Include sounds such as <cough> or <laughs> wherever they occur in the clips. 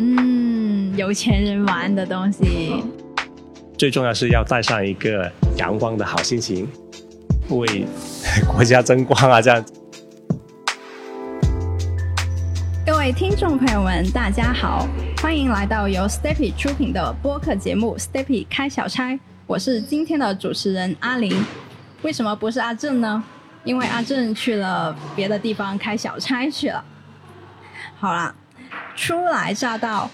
嗯，有钱人玩的东西。最重要是要带上一个阳光的好心情，为国家争光啊！这样。各位听众朋友们，大家好，欢迎来到由 Steppy 出品的播客节目《Steppy 开小差》，我是今天的主持人阿玲。为什么不是阿正呢？因为阿正去了别的地方开小差去了。好啦，初来乍到，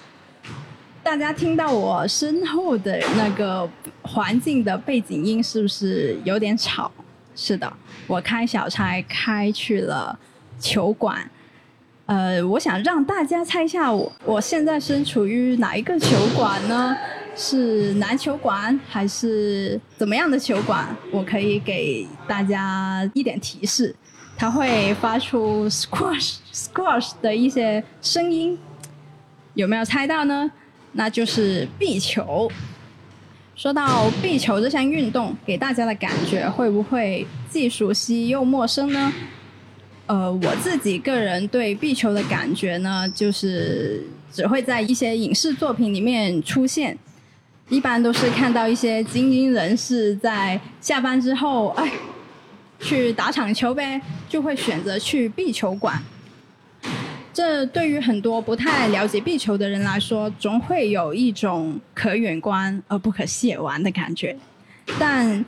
大家听到我身后的那个环境的背景音是不是有点吵？是的，我开小差开去了球馆。呃，我想让大家猜一下，我我现在身处于哪一个球馆呢？是篮球馆还是怎么样的球馆？我可以给大家一点提示，它会发出 squash squash 的一些声音，有没有猜到呢？那就是壁球。说到壁球这项运动，给大家的感觉会不会既熟悉又陌生呢？呃，我自己个人对壁球的感觉呢，就是只会在一些影视作品里面出现，一般都是看到一些精英人士在下班之后，哎，去打场球呗，就会选择去壁球馆。这对于很多不太了解壁球的人来说，总会有一种可远观而不可亵玩的感觉。但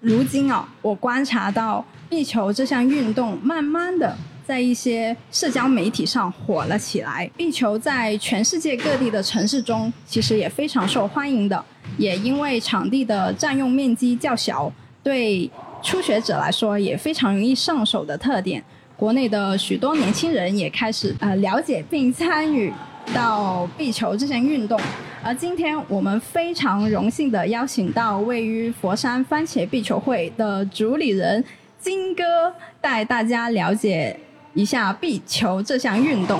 如今哦，我观察到。壁球这项运动慢慢的在一些社交媒体上火了起来。壁球在全世界各地的城市中其实也非常受欢迎的，也因为场地的占用面积较小，对初学者来说也非常容易上手的特点。国内的许多年轻人也开始呃了解并参与到壁球这项运动。而今天我们非常荣幸的邀请到位于佛山番茄壁球会的主理人。金哥带大家了解一下壁球这项运动。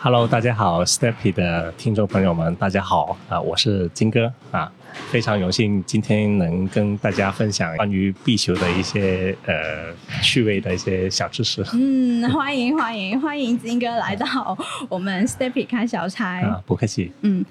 Hello，大家好，Steppy 的听众朋友们，大家好啊，我是金哥啊，非常荣幸今天能跟大家分享关于壁球的一些呃趣味的一些小知识。嗯，欢迎欢迎欢迎金哥来到我们 Steppy 开小差啊，不客气。嗯。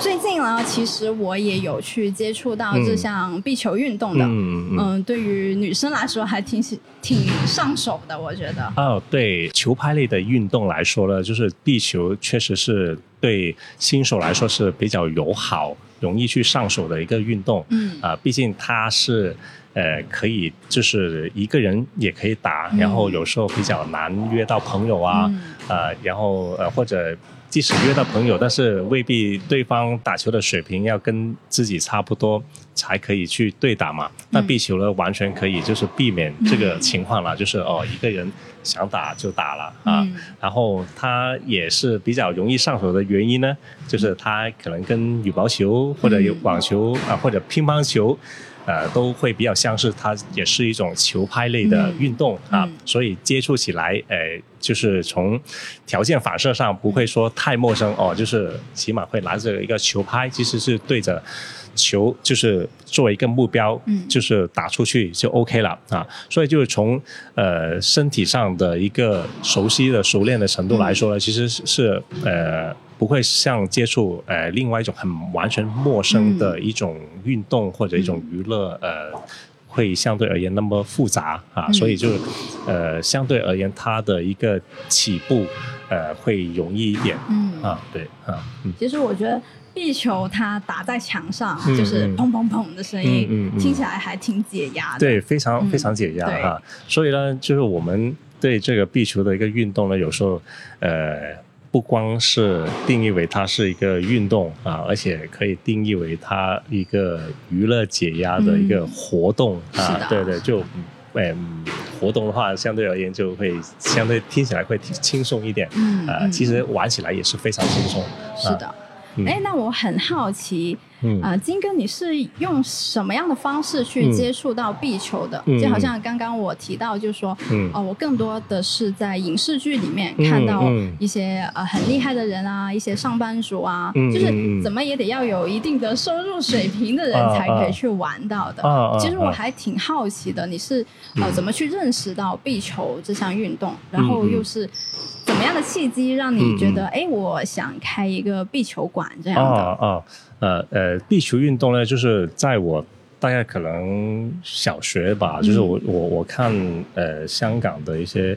最近呢，其实我也有去接触到这项壁球运动的。嗯嗯对于女生来说，还挺挺上手的，我觉得。哦，对，球拍类的运动来说呢，就是壁球确实是对新手来说是比较友好、容易去上手的一个运动。嗯。啊，毕竟它是呃可以就是一个人也可以打，然后有时候比较难约到朋友啊，呃，然后呃或者。即使约到朋友，但是未必对方打球的水平要跟自己差不多才可以去对打嘛。那壁球呢，完全可以就是避免这个情况了，就是哦一个人想打就打了啊。然后它也是比较容易上手的原因呢，就是它可能跟羽毛球或者有网球啊或者乒乓球。呃，都会比较相似，它也是一种球拍类的运动啊，所以接触起来，呃，就是从条件反射上不会说太陌生哦，就是起码会拿着一个球拍，其实是对着球，就是作为一个目标，嗯就是打出去就 OK 了啊，所以就是从呃身体上的一个熟悉的熟练的程度来说呢，其实是呃。不会像接触呃另外一种很完全陌生的一种运动或者一种娱乐呃，会相对而言那么复杂啊，所以就呃相对而言它的一个起步呃会容易一点。嗯啊对啊。嗯其实我觉得壁球它打在墙上就是砰砰砰的声音，听起来还挺解压的。对，非常非常解压哈。所以呢，就是我们对这个壁球的一个运动呢，有时候呃。不光是定义为它是一个运动啊，而且可以定义为它一个娱乐解压的一个活动啊。对对，就嗯，活动的话，相对而言就会相对听起来会轻松一点。嗯，啊，其实玩起来也是非常轻松。是的。哎，那我很好奇。啊，金哥，你是用什么样的方式去接触到壁球的？就好像刚刚我提到，就是说，哦，我更多的是在影视剧里面看到一些呃很厉害的人啊，一些上班族啊，就是怎么也得要有一定的收入水平的人才可以去玩到的。其实我还挺好奇的，你是呃怎么去认识到壁球这项运动，然后又是怎么样样的契机让你觉得，哎，我想开一个壁球馆这样的？哦哦，呃呃，壁球运动呢，就是在我大概可能小学吧，就是我我我看呃香港的一些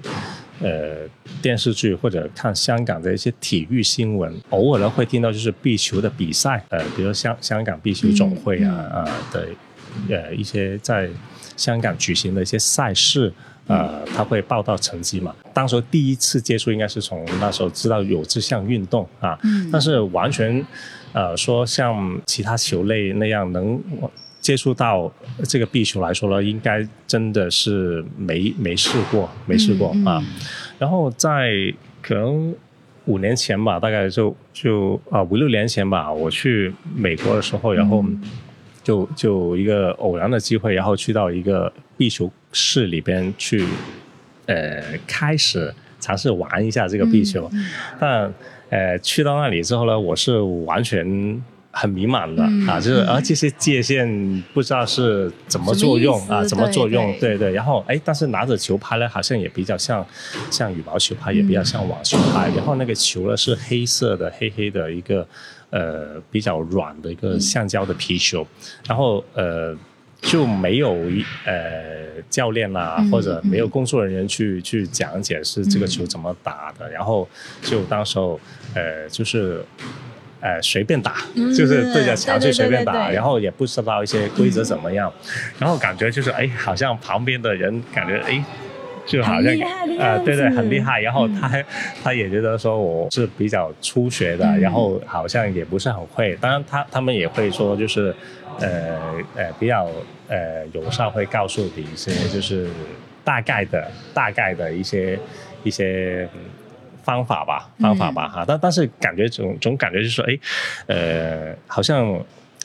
呃电视剧或者看香港的一些体育新闻，偶尔呢会听到就是壁球的比赛，呃，比如香香港壁球总会啊啊的呃一些在香港举行的一些赛事。呃，他会报道成绩嘛？当时第一次接触应该是从那时候知道有这项运动啊，但是完全，呃，说像其他球类那样能接触到这个壁球来说呢，应该真的是没没试过，没试过啊。然后在可能五年前吧，大概就就啊五六年前吧，我去美国的时候，然后。就就一个偶然的机会，然后去到一个壁球室里边去，呃，开始尝试玩一下这个壁球，但呃，去到那里之后呢，我是完全很迷茫的啊，就是啊这些界限不知道是怎么作用啊，怎么作用，对。对，然后哎，但是拿着球拍呢，好像也比较像像羽毛球拍，也比较像网球拍，然后那个球呢是黑色的，黑黑的一个。呃，比较软的一个橡胶的皮球，然后呃就没有呃教练啦，或者没有工作人员去去讲解是这个球怎么打的，然后就当时候呃就是呃随便打，就是对着墙去随便打，然后也不知道一些规则怎么样，然后感觉就是哎，好像旁边的人感觉哎。就好像啊，对对，很厉害。然后他他也觉得说我是比较初学的，然后好像也不是很会。当然，他他们也会说，就是呃呃比较呃友善，会告诉你一些就是大概的大概的一些一些方法吧，方法吧哈。但但是感觉总总感觉就是说，哎，呃，好像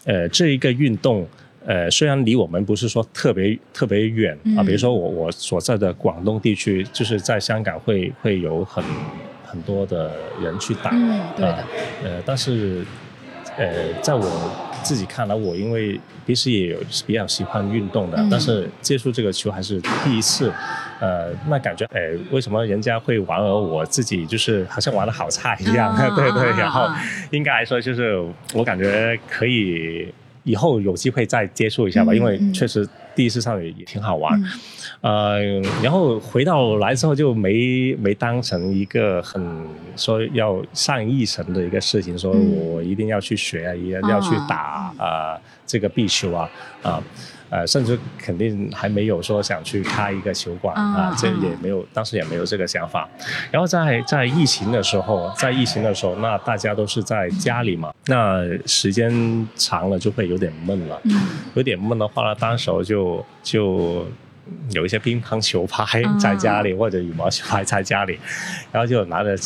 呃这一个运动。呃，虽然离我们不是说特别特别远啊，比如说我我所在的广东地区，就是在香港会会有很很多的人去打，对的。呃，但是呃，在我自己看来，我因为平时也有比较喜欢运动的，但是接触这个球还是第一次，呃，那感觉哎，为什么人家会玩，而我自己就是好像玩的好差一样，<laughs> 对对，然后应该来说就是我感觉可以。以后有机会再接触一下吧，因为确实第一次上也也挺好玩，呃，然后回到来之后就没没当成一个很说要上一层的一个事情，说我一定要去学，啊，一定要去打啊这个壁球啊啊。呃，甚至肯定还没有说想去开一个球馆啊，这也没有，当时也没有这个想法。然后在在疫情的时候，在疫情的时候，那大家都是在家里嘛，那时间长了就会有点闷了。有点闷的话呢，当时就就有一些乒乓球拍在家里，或者羽毛球拍在家里，然后就拿着。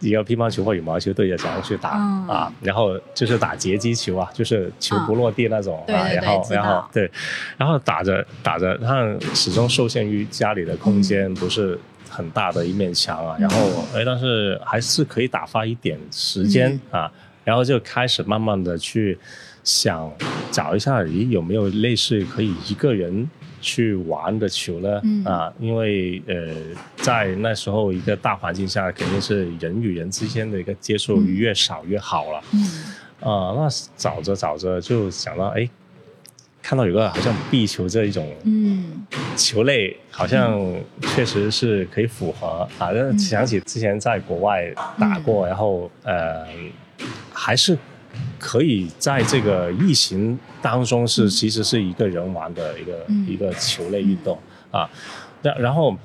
一个乒乓球或羽毛球对着墙去打啊，然后就是打截击球啊，就是球不落地那种啊，然后然后对，然后打着打着，他始终受限于家里的空间，不是很大的一面墙啊，然后哎，但是还是可以打发一点时间啊，然后就开始慢慢的去想找一下，咦有没有类似可以一个人。去玩的球呢？啊，因为呃，在那时候一个大环境下，肯定是人与人之间的一个接触越少越好了。嗯，啊，那找着找着就想到，哎，看到有个好像壁球这一种嗯球类，好像确实是可以符合。反正想起之前在国外打过，然后呃，还是。可以在这个疫情当中是其实是一个人玩的一个一个球类运动啊，然然后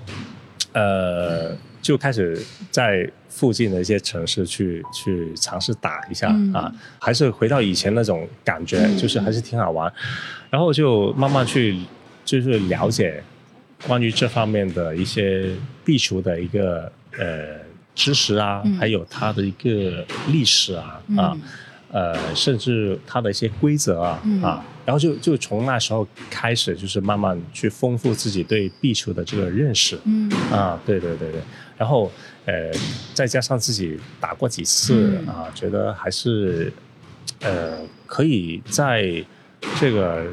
呃就开始在附近的一些城市去去尝试打一下啊，还是回到以前那种感觉，就是还是挺好玩，然后就慢慢去就是了解关于这方面的一些壁球的一个呃知识啊，还有它的一个历史啊啊。呃，甚至它的一些规则啊啊，然后就就从那时候开始，就是慢慢去丰富自己对壁球的这个认识。嗯。啊，对对对对，然后呃，再加上自己打过几次啊，觉得还是呃可以在这个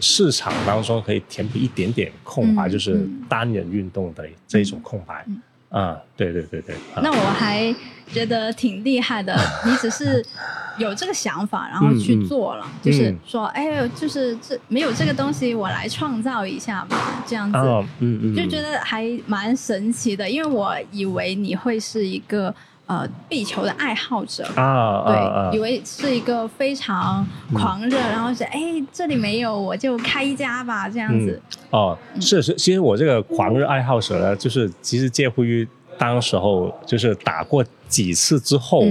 市场当中可以填补一点点空白，就是单人运动的这一种空白。啊，对对对对。那我还觉得挺厉害的，你只是有这个想法，然后去做了，就是说，哎，就是这没有这个东西，我来创造一下吧，这样子，嗯嗯，就觉得还蛮神奇的，因为我以为你会是一个。呃，壁球的爱好者啊，对，以为是一个非常狂热，然后是哎，这里没有我就开一家吧，这样子。哦，是是，其实我这个狂热爱好者呢，就是其实介乎于当时候就是打过几次之后。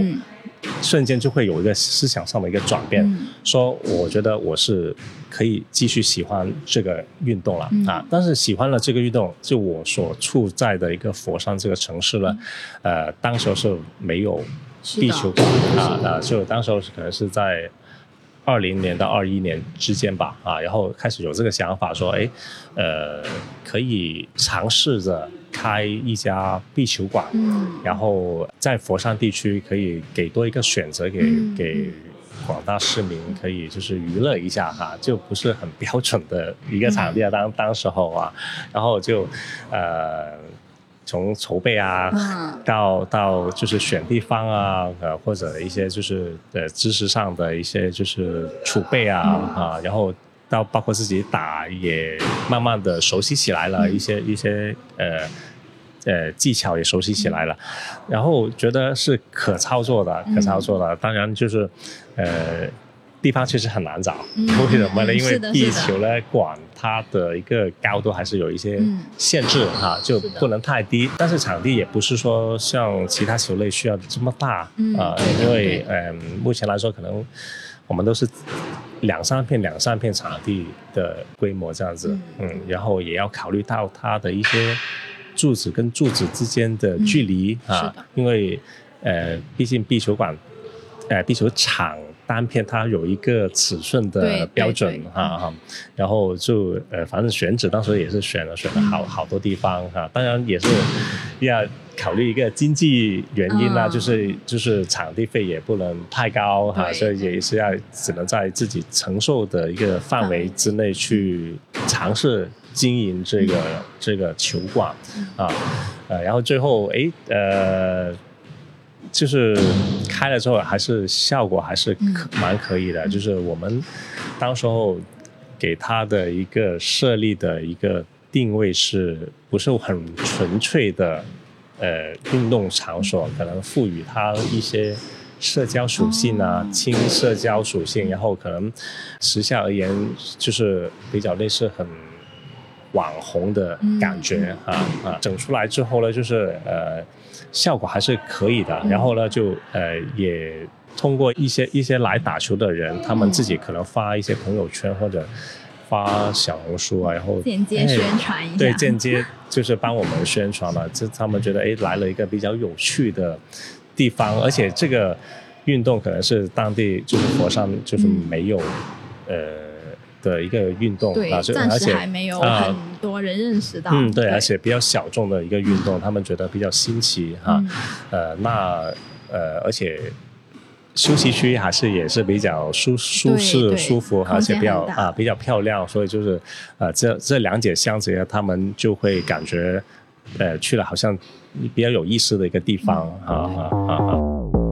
瞬间就会有一个思想上的一个转变，说我觉得我是可以继续喜欢这个运动了啊！但是喜欢了这个运动，就我所处在的一个佛山这个城市呢，呃，当时是没有地球馆啊啊，就当时可能是在。二零年到二一年之间吧，啊，然后开始有这个想法，说，哎，呃，可以尝试着开一家壁球馆，嗯，然后在佛山地区可以给多一个选择，给给广大市民可以就是娱乐一下哈，就不是很标准的一个 <laughs> 场地啊，当当时候啊，然后就，呃。从筹备啊，到到就是选地方啊，呃或者一些就是呃知识上的一些就是储备啊啊，然后到包括自己打也慢慢的熟悉起来了，一些一些呃呃技巧也熟悉起来了，然后觉得是可操作的，可操作的，当然就是呃。地方确实很难找，为什么呢？因为地球呢馆它的一个高度还是有一些限制哈，就不能太低。但是场地也不是说像其他球类需要这么大啊，因为嗯，目前来说可能我们都是两三片两三片场地的规模这样子，嗯，然后也要考虑到它的一些柱子跟柱子之间的距离啊，因为呃，毕竟壁球馆，呃，壁球场。单片它有一个尺寸的标准哈哈，然后就呃反正选址当时也是选了选了好好多地方哈，当然也是要考虑一个经济原因啦，就是就是场地费也不能太高哈，所以也是要只能在自己承受的一个范围之内去尝试经营这个这个球馆啊。呃然后最后哎呃。就是开了之后，还是效果还是可蛮可以的。就是我们当时候给他的一个设立的一个定位，是不是很纯粹的呃运动场所？可能赋予它一些社交属性啊，轻社交属性，然后可能时下而言，就是比较类似很网红的感觉啊啊，整出来之后呢，就是呃。效果还是可以的，然后呢，就呃也通过一些一些来打球的人，他们自己可能发一些朋友圈或者发小红书啊，然后间接宣传一下，对，间接就是帮我们宣传了，这他们觉得哎来了一个比较有趣的地方，而且这个运动可能是当地就是佛山就是没有呃。的一个运动啊，暂时还没有很多人认识到。嗯，对，而且比较小众的一个运动，<laughs> 他们觉得比较新奇哈。呃，那呃，而且休息区还是也是比较舒舒适、舒服，而且比较啊比较漂亮，所以就是呃这这两者相结，他们就会感觉呃去了好像比较有意思的一个地方啊啊啊。次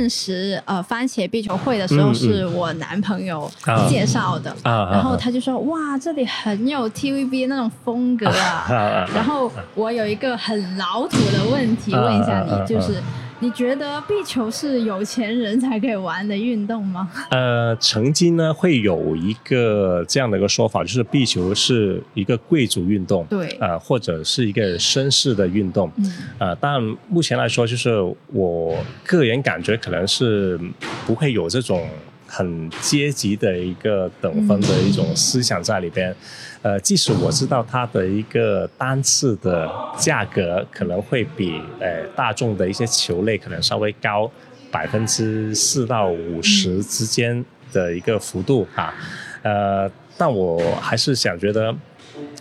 认识呃番茄壁球会的时候，是我男朋友介绍的，然后他就说哇，这里很有 TVB 那种风格啊。然后我有一个很老土的问题问一下你，就是。你觉得壁球是有钱人才可以玩的运动吗？<laughs> 呃，曾经呢会有一个这样的一个说法，就是壁球是一个贵族运动，对，呃，或者是一个绅士的运动，嗯，呃，但目前来说，就是我个人感觉可能是不会有这种。很阶级的一个等分的一种思想在里边，呃，即使我知道它的一个单次的价格可能会比呃大众的一些球类可能稍微高百分之四到五十之间的一个幅度哈，呃，但我还是想觉得，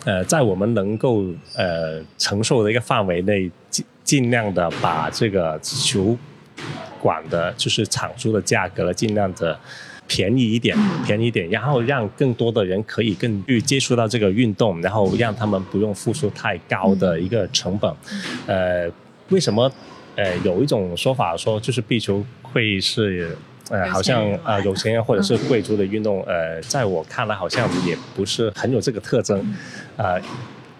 呃，在我们能够呃承受的一个范围内，尽尽量的把这个球馆的就是场租的价格尽量的。便宜一点，便宜一点，然后让更多的人可以更去接触到这个运动，然后让他们不用付出太高的一个成本。呃，为什么？呃，有一种说法说，就是壁球会是。呃，好像啊，有钱人或者是贵族的运动，呃，在我看来好像也不是很有这个特征，呃，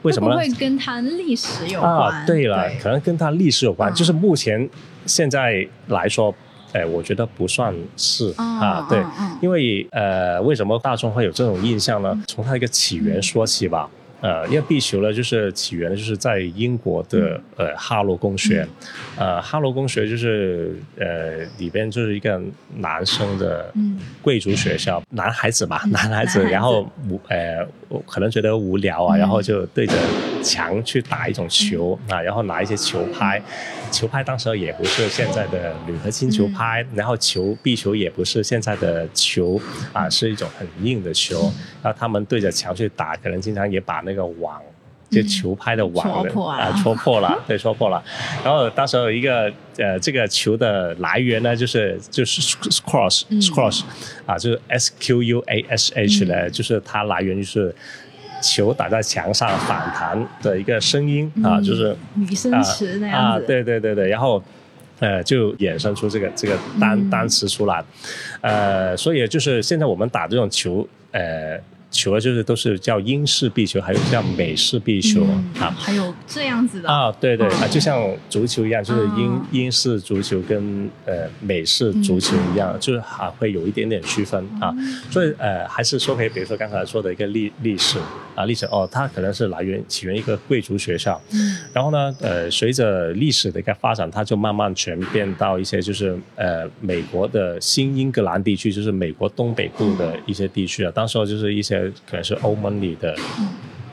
为什么？会跟它历史有关？啊，对了，可能跟它历史有关。就是目前现在来说，哎，我觉得不算是啊，对，因为呃，为什么大众会有这种印象呢？从它一个起源说起吧。呃，因为壁球呢，就是起源就是在英国的呃哈罗公学，呃哈罗公学就是呃里边就是一个男生的贵族学校，男孩子吧，男孩子，然后无呃可能觉得无聊啊，然后就对着墙去打一种球啊，然后拿一些球拍。球拍当时也不是现在的铝合金球拍，然后球壁球也不是现在的球啊，是一种很硬的球。然后他们对着墙去打，可能经常也把那个网，就球拍的网啊戳破了，<laughs> 对，戳破了。然后到时候一个呃，这个球的来源呢，就是就是 squash，squash 啊，就是 S Q U A S H 呢，就是它来源就是。球打在墙上反弹的一个声音啊，就是女生词那样子啊，对对对对，然后呃就衍生出这个这个单单词出来，呃，所以就是现在我们打这种球，呃。球就是都是叫英式壁球，还有叫美式壁球啊，还有这样子的。啊，对对啊，就像足球一样，就是英英式足球跟呃美式足球一样，就是还会有一点点区分啊。所以呃，还是说回比如说刚才说的一个历历史啊，历史哦，它可能是来源起源一个贵族学校，然后呢，呃，随着历史的一个发展，它就慢慢全变到一些就是呃美国的新英格兰地区，就是美国东北部的一些地区啊，当时候就是一些。可能是欧盟里的，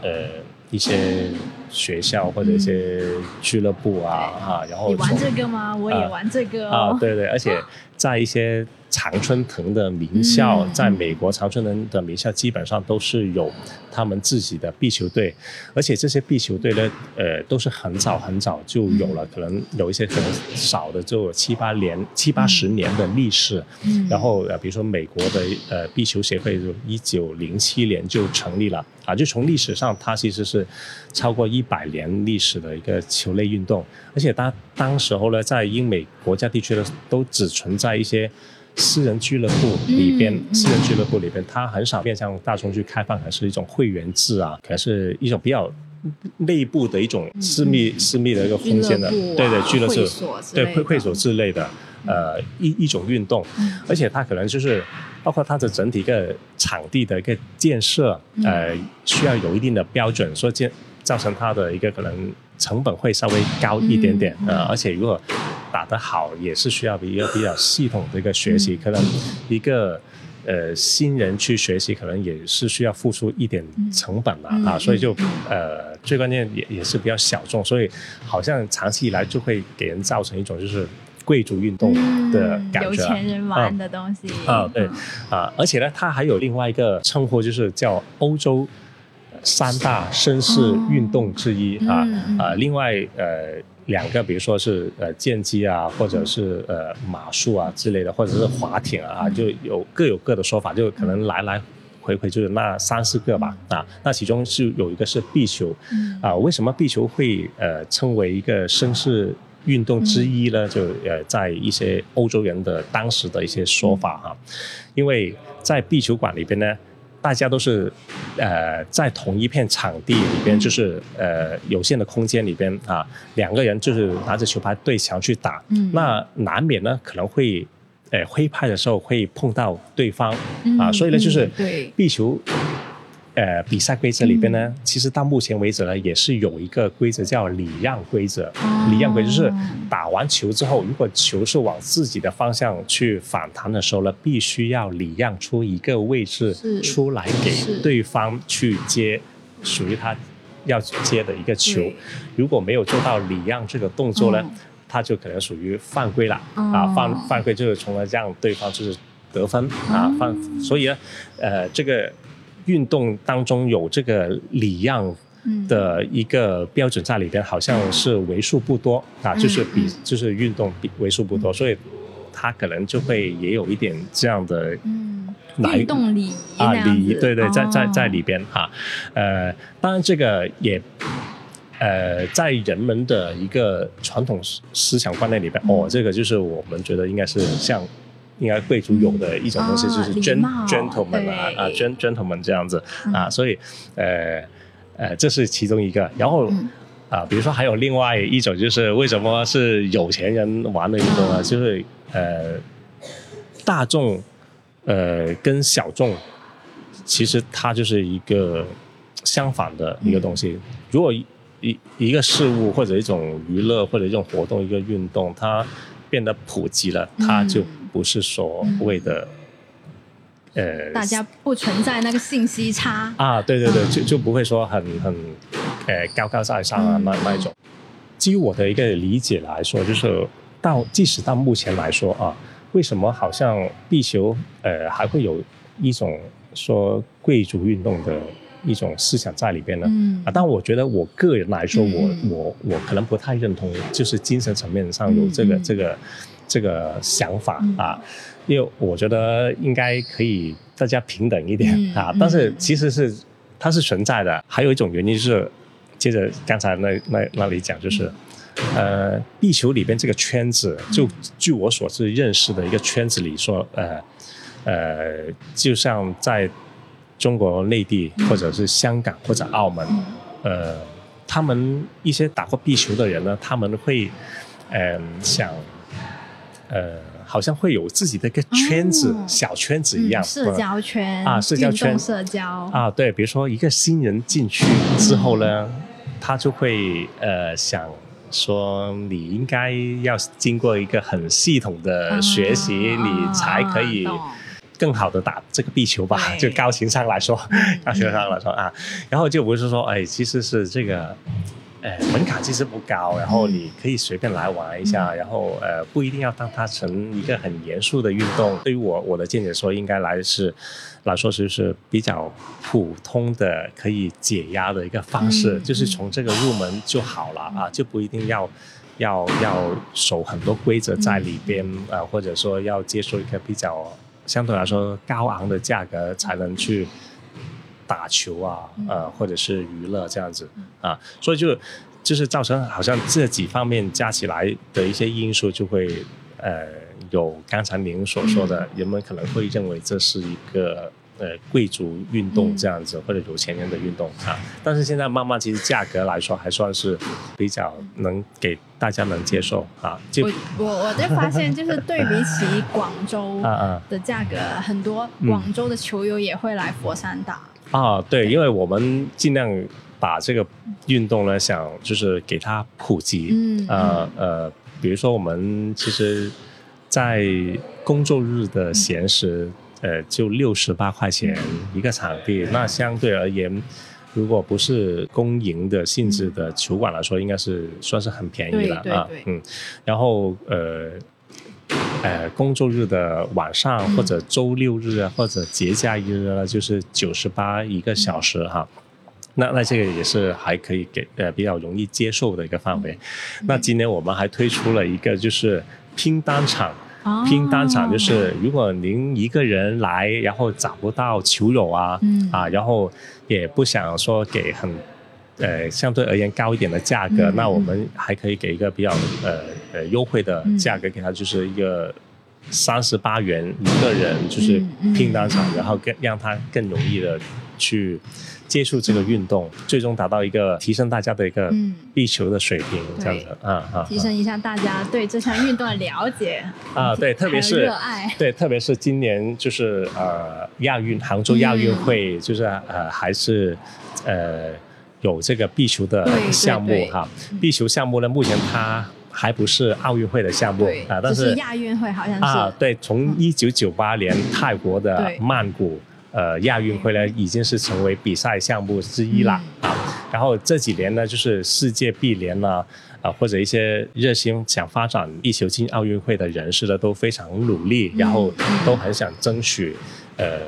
呃，一些学校或者一些俱乐部啊，哈，然后你玩这个吗？我也玩这个啊，对对，而且在一些。常春藤的名校，在美国常春藤的名校基本上都是有他们自己的壁球队，而且这些壁球队呢，呃，都是很早很早就有了，可能有一些可能少的就有七八年、七八十年的历史。然后呃，比如说美国的呃壁球协会就一九零七年就成立了啊，就从历史上它其实是超过一百年历史的一个球类运动，而且它当时候呢，在英美国家地区呢，都只存在一些。私人俱乐部里边，私人俱乐部里边，它很少面向大众去开放，还是一种会员制啊，可能是一种比较内部的一种私密、私密的一个空间的，对对，俱乐部，对会会所之类的，呃，一一种运动，而且它可能就是包括它的整体一个场地的一个建设，呃，需要有一定的标准，所以建造成它的一个可能成本会稍微高一点点，呃，而且如果。打得好也是需要一个比较系统的一个学习，可能一个呃新人去学习，可能也是需要付出一点成本的啊，所以就呃最关键也也是比较小众，所以好像长期以来就会给人造成一种就是贵族运动的感觉，有钱人玩的东西。啊，对啊，而且呢，它还有另外一个称呼，就是叫欧洲三大绅士运动之一啊啊，另外呃。两个，比如说是呃剑击啊，或者是呃马术啊之类的，或者是滑艇啊，就有各有各的说法，就可能来来回回就是那三四个吧啊。那其中是有一个是壁球，啊，为什么壁球会呃称为一个绅士运动之一呢？就呃在一些欧洲人的当时的一些说法哈，因为在壁球馆里边呢。大家都是，呃，在同一片场地里边，就是呃有限的空间里边啊，两个人就是拿着球拍对墙去打，那难免呢可能会，呃挥拍的时候会碰到对方啊，所以呢就是壁球。呃，比赛规则里边呢，其实到目前为止呢，也是有一个规则叫礼让规则。礼让规则是打完球之后，如果球是往自己的方向去反弹的时候呢，必须要礼让出一个位置出来给对方去接属于他要接的一个球。如果没有做到礼让这个动作呢，他就可能属于犯规了啊！犯犯规就是从而让对方就是得分啊！犯所以呢，呃，这个。运动当中有这个礼让的一个标准在里边，好像是为数不多啊，就是比就是运动比为数不多，所以他可能就会也有一点这样的哪运动礼仪啊礼仪，对对，在在哦。在里边哈，呃，当然这个也。呃，在人们的一个传统思思想观念里边，嗯。哦，这个就是我们觉得应该是像，应该贵族有的一种东西，啊就是 gentleman 啊啊 gen gentleman 这样子啊，嗯所以呃呃，这是其中一个。然后嗯啊，比如说还有另外一种，就是为什么是有钱人玩的运动呢？嗯就是呃，大众呃跟小众，其实它就是一个相反的一个东西。如果一一一个事物或者一种娱乐或者一种活动一个运动，它变得普及了，它就不是所谓的、呃大家不存在那个信息差。啊，对对对，嗯就就不会说很很呃高高在上啊嗯那那一种。基于我的一个理解来说，就是到即使到目前来说啊，为什么好像地球呃还会有一种说贵族运动的一种思想在里边呢？嗯啊，但我觉得我个人来说，嗯我嗯我我可能不太认同，就是精神层面上有这个、这个这个想法嗯啊，因为我觉得应该可以大家平等一点、嗯啊嗯，但是其实是它是存在的。还有一种原因就是，接着刚才那那那里讲，就是。呃，地球里边这个圈子，就据我所知认识的一个圈子里说，呃呃，就像在中国内地或者是香港或者澳门，呃，他们一些打过壁球的人呢，他们会，嗯、想，呃，好像会有自己的一个圈子，哦。小圈子一样，嗯社交圈啊社交圈。社交。啊，对，比如说一个新人进去之后呢，他就会呃想说，你应该要经过一个很系统的学习，啊你才可以更好的打这个壁球吧，就高情商来说，<laughs> 高情商来说啊，然后就不是说，哎，其实是这个。呃，门槛其实不高，然后你可以随便来玩一下，然后呃，不一定要当它成一个很严肃的运动。对于我我的见解说，应该来是来说就是比较普通的可以解压的一个方式，嗯就是从这个入门就好了啊，就不一定要要要守很多规则在里边啊、呃，或者说要接受一个比较相对来说高昂的价格才能去。打球啊，呃，或者是娱乐这样子啊，所以就就是造成好像这几方面加起来的一些因素，就会呃有刚才您所说的，人们可能会认为这是一个呃贵族运动这样子，或者有钱人的运动啊。但是现在慢慢其实价格来说还算是比较能给大家能接受啊。就我我我就发现，就是对比起广州 <laughs> 的价格，很多嗯广州的球友也会来佛山打。啊，对，因为我们尽量把这个运动呢，想就是给它普及，嗯呃呃，比如说我们其实，在工作日的闲时，呃，就六十八块钱一个场地，那相对而言。如果不是公营的性质的球馆来说，应该是算是很便宜了啊嗯，然后呃，呃，工作日的晚上嗯或者周六日啊，或者节假日啊，就是九十八一个小时哈。那那这个也是还可以给呃比较容易接受的一个范围。嗯那今年我们还推出了一个就是拼单场，哦拼单场就是如果您一个人来，然后找不到球友啊，嗯啊，然后也不想说给很呃相对而言高一点的价格，嗯那我们还可以给一个比较呃呃优惠的价格给他，就是一个三十八元一个人，就是拼单场，然后更让他更容易的去接触这个运动，最终达到一个提升大家的一个嗯。壁球的水平，这样子啊啊，提升一下大家对这项运动的了解啊，对，特别是热爱。对，特别是今年就是呃亚运杭州亚运会，就是呃还是呃有这个壁球的项目哈。壁球项目呢，目前它还不是奥运会的项目啊，但就是亚运会好像是啊，对，从一九九八年泰国的曼谷。呃，亚运会呢已经是成为比赛项目之一了、嗯啊。然后这几年呢，就是世界壁联呢，啊或者一些热心想发展壁球进奥运会的人士呢，都非常努力，然后都很想争取呃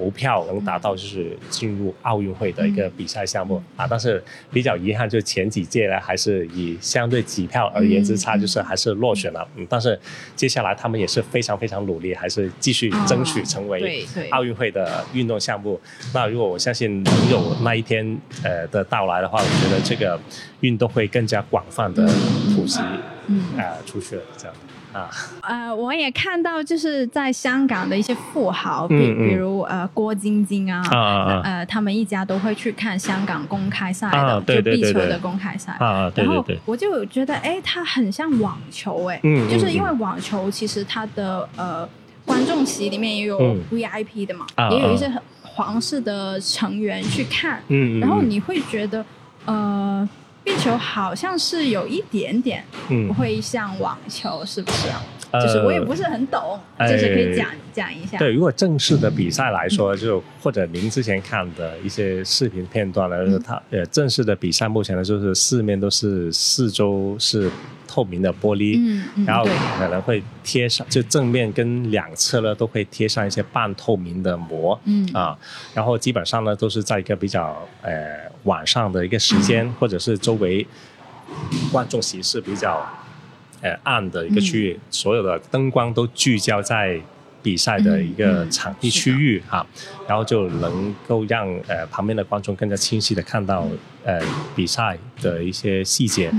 投票能达到就是进入奥运会的一个比赛项目啊。但是比较遗憾，就前几届呢，还是以相对几票而言之差，就是还是落选了。嗯，但是接下来他们也是非常非常努力，还是继续争取成为奥运会的运动项目。那如果我相信能有那一天呃的到来的话，我觉得这个运动会更加广泛的普及，嗯啊出去了这样。啊，呃，我也看到，就是在香港的一些富豪，比比如呃郭晶晶啊，呃，他们一家都会去看香港公开赛的，就壁球的公开赛。啊，然后我就觉得，哎，它很像网球，哎，就是因为网球其实它的呃观众席里面也有 VIP 的嘛，也有一些皇室的成员去看，嗯，然后你会觉得，呃。壁球好像是有一点点会像网球，是不是啊？就是我也不是很懂，就是可以讲讲一下。对，如果正式的比赛来说，就或者您之前看的一些视频片段呢，它呃正式的比赛目前呢，就是四面都是四周是透明的玻璃，然后可能会贴上，就正面跟两侧呢都会贴上一些半透明的膜，嗯。啊，然后基本上呢都是在一个比较呃晚上的一个时间，或者是周围观众席是比较。呃，暗的一个区域，所有的灯光都聚焦在比赛的一个场地区域哈，然后就能够让呃旁边的观众更加清晰的看到呃比赛的一些细节。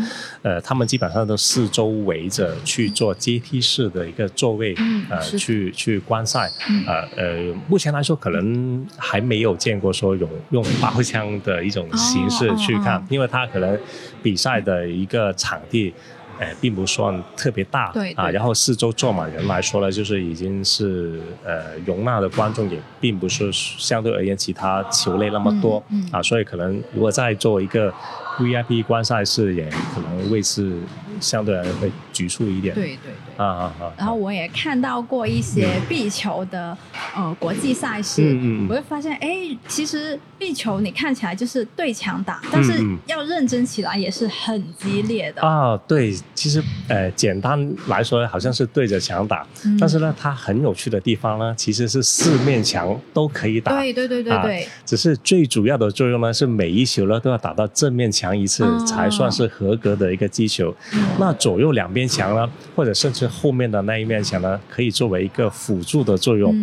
呃，他们基本上都四周围着去做阶梯式的一个座位，呃，去去观赛。呃呃，目前来说可能还没有见过说用用包厢的一种形式去看，因为它可能比赛的一个场地。哎，并不算特别大，对啊，然后四周坐满人来说呢，就是已经是呃容纳的观众也并不是相对而言其他球类那么多啊，所以可能如果再做一个 VIP 观赛室，也可能位置相对而言会局促一点。对对对。啊啊啊！然后我也看到过一些壁球的呃国际赛事，嗯嗯，我会发现，哎，其实壁球你看起来就是对墙打，但是要认真起来也是很激烈的啊。对，其实呃简单来说好像是对着墙打，但是呢，它很有趣的地方呢，其实是四面墙都可以打。对对对对对。只是最主要的作用呢，是每一球呢都要打到正面墙一次才算是合格的一个击球。那左右两边墙呢，或者甚至后面的那一面墙呢，可以作为一个辅助的作用。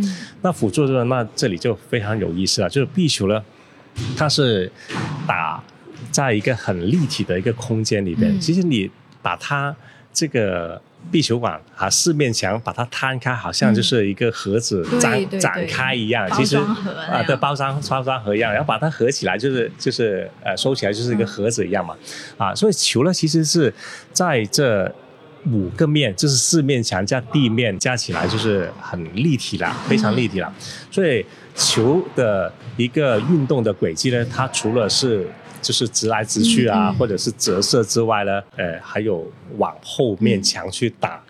那辅助作用，那这里就非常有意思了。就是壁球呢，它是打在一个很立体的一个空间里边。其实你把它这个壁球馆啊四面墙把它摊开，好像就是一个盒子展展开一样。其实啊，对，包装包装盒一样，然后把它合起来，就是就是呃收起来就是一个盒子一样嘛。啊，所以球呢，其实是在这。五个面就是四面墙加地面加起来就是很立体了，非常立体了。所以球的一个运动的轨迹呢，它除了是就是直来直去啊，或者是折射之外呢，呃，还有往后面墙去打。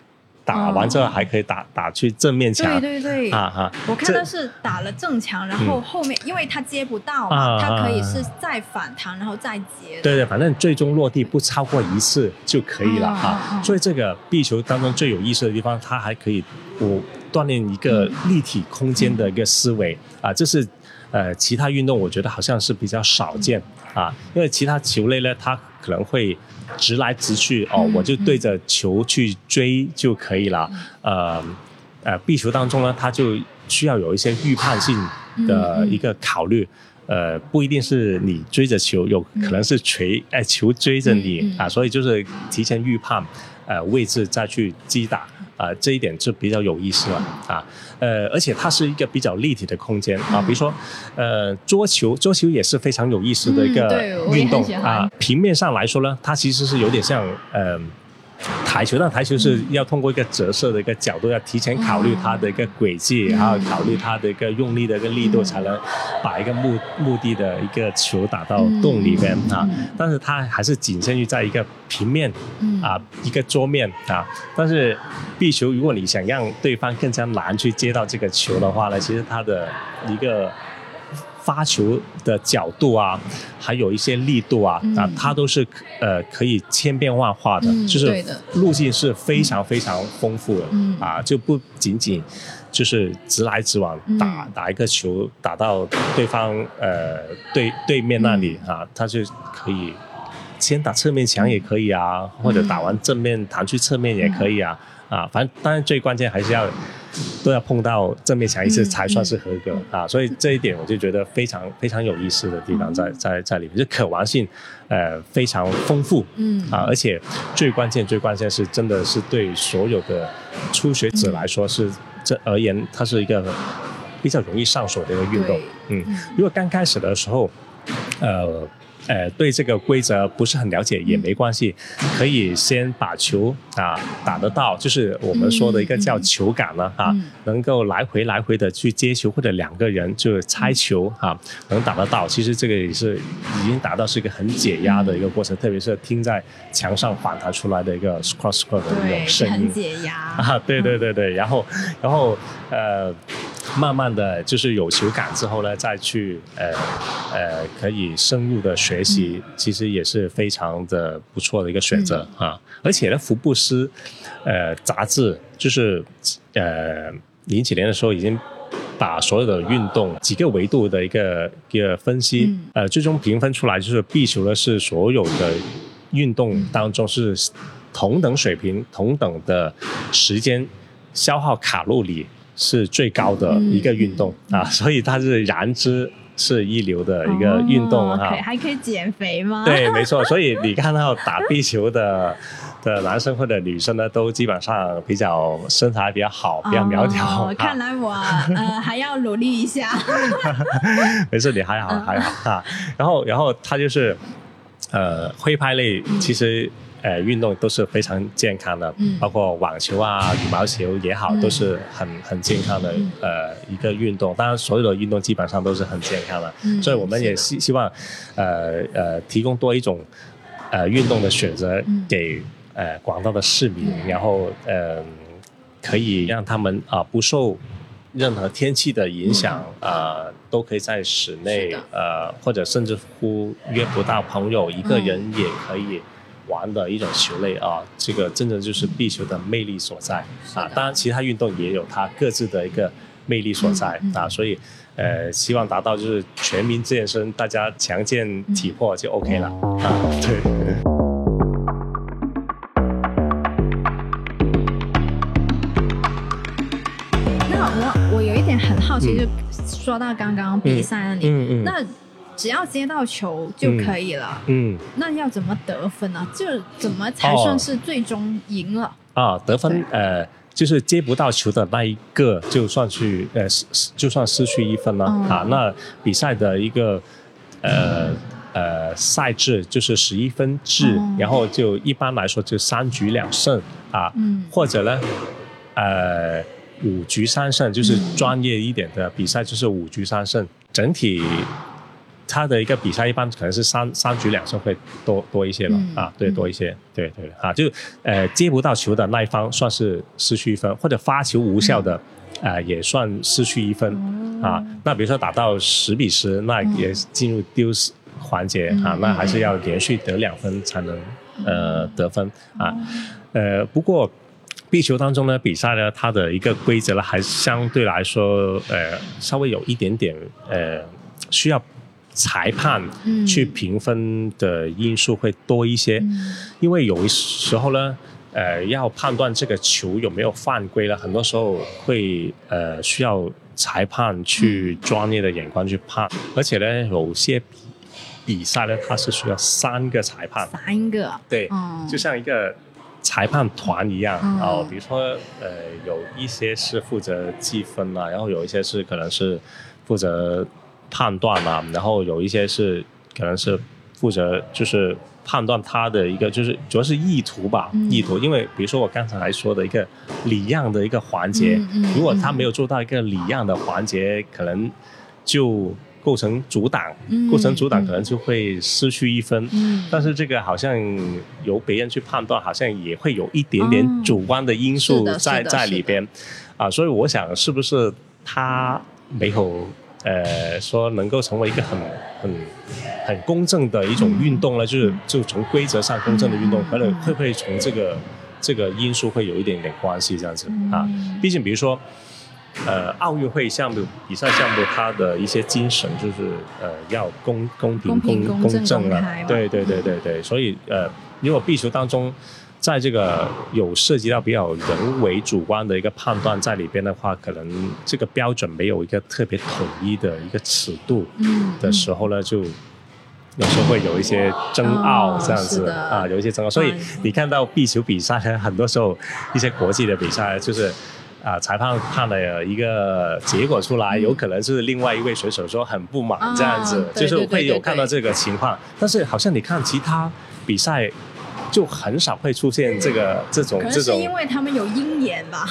打完之后还可以打打去正面墙，对对对，啊哈，我看到是打了正墙，然后后面因为它接不到嘛，它可以是再反弹然后再接。对对，反正最终落地不超过一次就可以了啊。所以这个壁球当中最有意思的地方，它还可以我锻炼一个立体空间的一个思维啊，这是呃其他运动我觉得好像是比较少见啊，因为其他球类呢，它可能会。直来直去哦，我就对着球去追就可以了。呃呃，壁球当中呢，它就需要有一些预判性的一个考虑。呃，不一定是你追着球，有可能是锤哎球追着你啊，所以就是提前预判呃位置再去击打。啊，这一点就比较有意思了啊，呃，而且它是一个比较立体的空间啊，比如说，呃，桌球，桌球也是非常有意思的一个运动啊，平面上来说呢，它其实是有点像，呃。台球，但台球是要通过一个折射的一个角度，要提前考虑它的一个轨迹，然后考虑它的一个用力的一个力度，才能把一个目目的的一个球打到洞里面啊。但是它还是仅限于在一个平面啊，一个桌面啊。但是壁球，如果你想让对方更加难去接到这个球的话呢，其实它的一个。发球的角度啊，还有一些力度啊，啊，它都是呃可以千变万化的，就是路径是非常非常丰富的啊，就不仅仅就是直来直往打打一个球打到对方呃对对面那里啊，他就可以先打侧面墙也可以啊，或者打完正面弹去侧面也可以啊啊，反正当然最关键还是要都要碰到正面墙一次才算是合格啊，所以这一点我就觉得非常非常有意思的地方在在在里面，就可玩性呃非常丰富，嗯啊，而且最关键最关键是真的是对所有的初学者来说是。这而言，它是一个比较容易上手的一个运动。嗯，如果刚开始的时候，呃。呃，对这个规则不是很了解也没关系，可以先把球啊打得到，就是我们说的一个叫球感了啊，能够来回来回的去接球或者两个人就猜球啊，能打得到。其实这个也是已经达到是一个很解压的一个过程，特别是听在墙上反弹出来的一个 cross cross 的那种声音，很解压啊。对对对对，然后然后呃。慢慢的就是有球感之后呢，再去呃呃可以深入的学习，其实也是非常的不错的一个选择啊。而且呢，福布斯呃杂志就是呃零几年的时候已经把所有的运动几个维度的一个一个分析，呃最终评分出来就是壁球呢是所有的运动当中是同等水平、同等的时间消耗卡路里。是最高的一个运动啊，<laughs> 所以它是燃脂是一流的一个运动哈。还可以减肥吗？对，<laughs> 没错。所以你看到打壁球的的男生或者女生呢，都基本上比较身材比较好，比较苗条。看来我呃还要努力一下。<laughs> 没事，你还好还好啊。然后然后他就是呃挥拍类，其实。呃，运动都是非常健康的，包括网球啊、羽毛球也好，都是很很健康的呃一个运动。当然，所有的运动基本上都是很健康的，所以我们也希希望呃呃提供多一种呃运动的选择给呃广大的市民，然后呃可以让他们啊不受任何天气的影响啊，都可以在室内呃或者甚至乎约不到朋友，一个人也可以。玩的一种球类啊，这个真的就是壁球的魅力所在啊。当然，其他运动也有它各自的一个魅力所在啊。所以，呃，希望达到就是全民健身，大家强健体魄就 OK 了啊。对。那我我有一点很好奇，就说到刚刚比赛那里，那。只要接到球就可以了。嗯，那要怎么得分呢？就怎么才算是最终赢了？啊，得分呃，就是接不到球的那一个就算去呃失，就算失去一分了啊。那比赛的一个呃呃赛制就是十一分制，然后就一般来说就三局两胜啊，嗯或者呢呃五局三胜，就是专业一点的比赛就是五局三胜，整体。他的一个比赛一般可能是三三局两胜会多多一些了啊，对，多一些，对对啊，就呃接不到球的那一方算是失去一分，或者发球无效的，呃也算失去一分啊。那比如说打到十比十，那也进入丢失环节啊，那还是要连续得两分才能呃得分啊。呃，不过壁球当中呢，比赛呢，它的一个规则呢，还相对来说呃稍微有一点点呃需要。裁判去评分的因素会多一些，因为有时候呢，呃，要判断这个球有没有犯规了，很多时候会呃需要裁判去专业的眼光去判，而且呢，有些比赛呢，它是需要三个裁判，三个，对，就像一个裁判团一样哦，比如说呃，有一些是负责计分啊，然后有一些是可能是负责。判断嘛，然后有一些是可能是负责就是判断他的一个就是主要是意图吧，意图。因为比如说我刚才说的一个礼让的一个环节，如果他没有做到一个礼让的环节，可能就构成阻挡，构成阻挡可能就会失去一分。但是这个好像由别人去判断，好像也会有一点点主观的因素在在里边啊。所以我想是不是他没有。呃，说能够成为一个很很很公正的一种运动呢，就是就从规则上公正的运动，可能会不会从这个这个因素会有一点点关系这样子啊？毕竟比如说，呃，奥运会项目比赛项目，它的一些精神就是呃，要公公平、公公正啊，对对对对对，所以呃，如果壁球当中，在这个有涉及到比较人为主观的一个判断在里边的话，可能这个标准没有一个特别统一的一个尺度的时候呢，就有时候会有一些争拗这样子啊，有一些争拗。所以你看到壁球比赛呢，很多时候一些国际的比赛就是。啊，裁判判了一个结果出来，有可能是另外一位选手说很不满这样子，就是会有看到这个情况。但是好像你看其他比赛。就很少会出现这个这种这种，因为他们有鹰眼吧？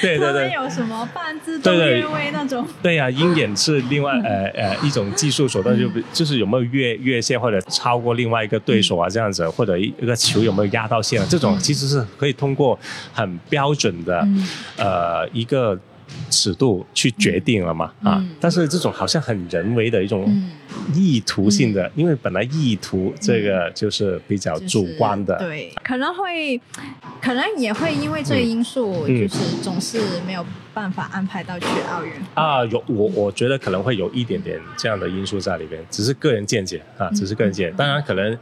对 <laughs> 对对，有什么半自动越位那种？对呀，鹰眼是另外 <laughs> 呃呃一种技术手段，就就是有没有越越线或者超过另外一个对手啊这样子，或者一一个球有没有压到线啊，这种其实是可以通过很标准的呃一个。尺度去决定了嘛啊，但是这种好像很人为的一种意图性的，因为本来意图这个就是比较主观的，对，可能会，可能也会因为这个因素，就是总是没有办法安排到去奥运。啊。有我我觉得可能会有一点点这样的因素在里边，只是个人见解啊，只是个人见解，当然可能。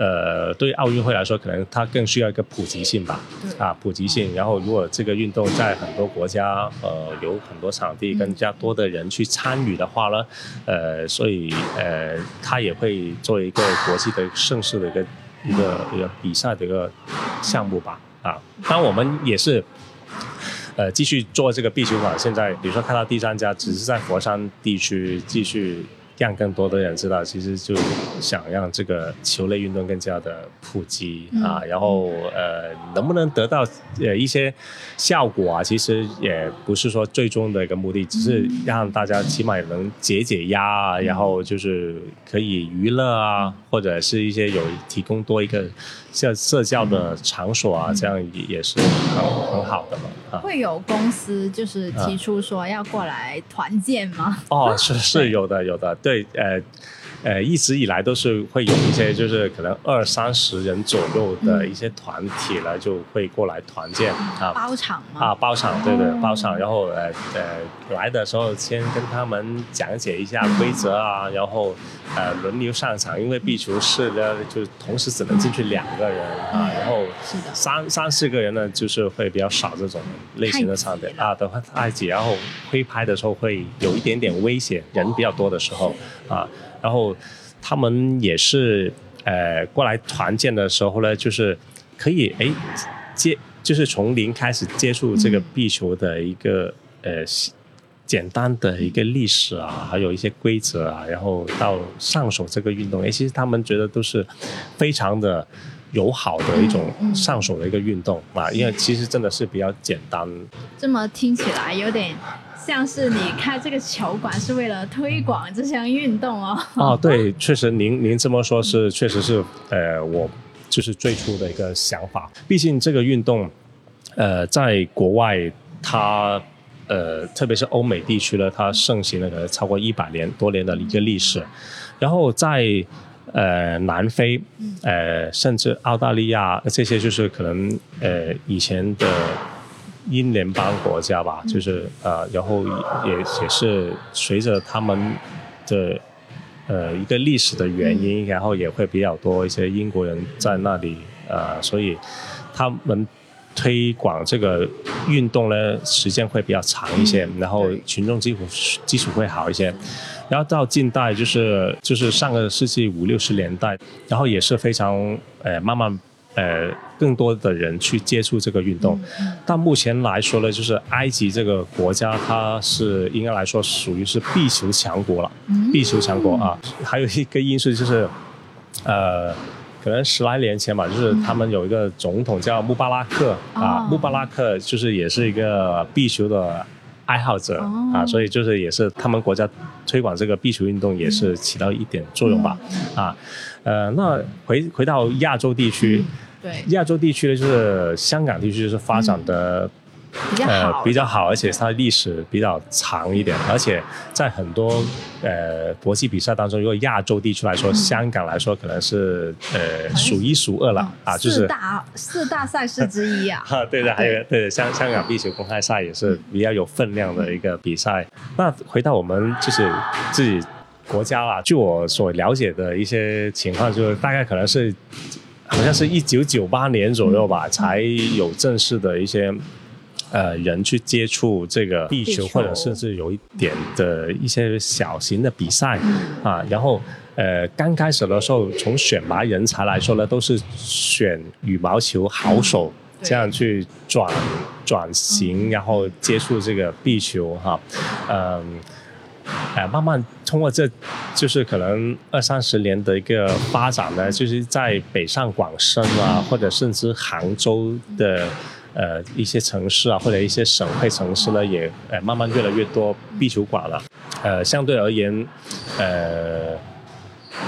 呃，对奥运会来说，可能它更需要一个普及性吧，啊，普及性。然后，如果这个运动在很多国家，呃，有很多场地，更加多的人去参与的话呢，呃，所以呃，它也会作为一个国际的盛世的一个一个一个比赛的一个项目吧，啊。当然，我们也是，呃，继续做这个壁球馆。现在，比如说看到第三家，只是在佛山地区继续。让更多的人知道，其实就想让这个球类运动更加的普及啊，然后呃，能不能得到呃一些效果啊？其实也不是说最终的一个目的，只是让大家起码能解解压啊，然后就是可以娱乐啊，或者是一些有提供多一个像社交的场所啊，这样也是很很好的嘛。会有公司就是提出说要过来团建吗？哦，是是有的有的，对。对，呃，呃，一直以来都是会有一些，就是可能二三十人左右的一些团体呢，就会过来团建啊，包场啊，包场，对对，包场，然后呃呃，来的时候先跟他们讲解一下规则啊，然后呃轮流上场，因为壁球室呢，就同时只能进去两个人啊，然后三三四个人呢，就是会比较少这种类型的场地啊，的话太挤，然后挥拍的时候会有一点点危险，人比较多的时候。啊，然后他们也是呃过来团建的时候呢，就是可以哎接，就是从零开始接触这个壁球的一个呃简单的一个历史啊，还有一些规则啊，然后到上手这个运动，哎，其实他们觉得都是非常的友好的一种上手的一个运动啊，因为其实真的是比较简单。这么听起来有点。像是你开这个球馆是为了推广这项运动哦。哦，对，确实，您您这么说，是确实是，呃，我就是最初的一个想法。毕竟这个运动，呃，在国外，它呃，特别是欧美地区呢，它盛行了可能超过一百年多年的一个历史。然后在呃南非，呃，甚至澳大利亚这些，就是可能呃以前的。英联邦国家吧，就是呃，然后也也是随着他们的呃一个历史的原因，然后也会比较多一些英国人在那里呃，所以他们推广这个运动呢，时间会比较长一些，然后群众基础基础会好一些，然后到近代就是就是上个世纪五六十年代，然后也是非常呃慢慢。呃，更多的人去接触这个运动，但目前来说呢，就是埃及这个国家，它是应该来说属于是壁球强国了，壁球强国啊。还有一个因素就是，呃，可能十来年前吧，就是他们有一个总统叫穆巴拉克啊，穆巴拉克就是也是一个壁球的爱好者啊，所以就是也是他们国家推广这个壁球运动也是起到一点作用吧。啊。呃，那回回到亚洲地区，对。亚洲地区呢，就是香港地区，就是发展的比较好，比较好，而且它历史比较长一点，而且在很多呃国际比赛当中，如果亚洲地区来说，香港来说可能是呃数一数二了啊，就是四大四大赛事之一啊。哈，<laughs> 对的，还有对香香港壁球公开赛也是比较有分量的一个比赛。那回到我们就是自己国家啦，据我所了解的一些情况，就是大概可能是好像是一九九八年左右吧，才有正式的一些。呃，人去接触这个壁球，或者甚至有一点的一些小型的比赛啊，然后呃，刚开始的时候，从选拔人才来说呢，都是选羽毛球好手，这样去转转型，然后接触这个壁球哈，嗯，哎，慢慢通过这就是可能二三十年的一个发展呢，就是在北上广深啊，或者甚至杭州的。呃，一些城市啊，或者一些省会城市呢，也呃慢慢越来越多壁球馆了。呃，相对而言，呃，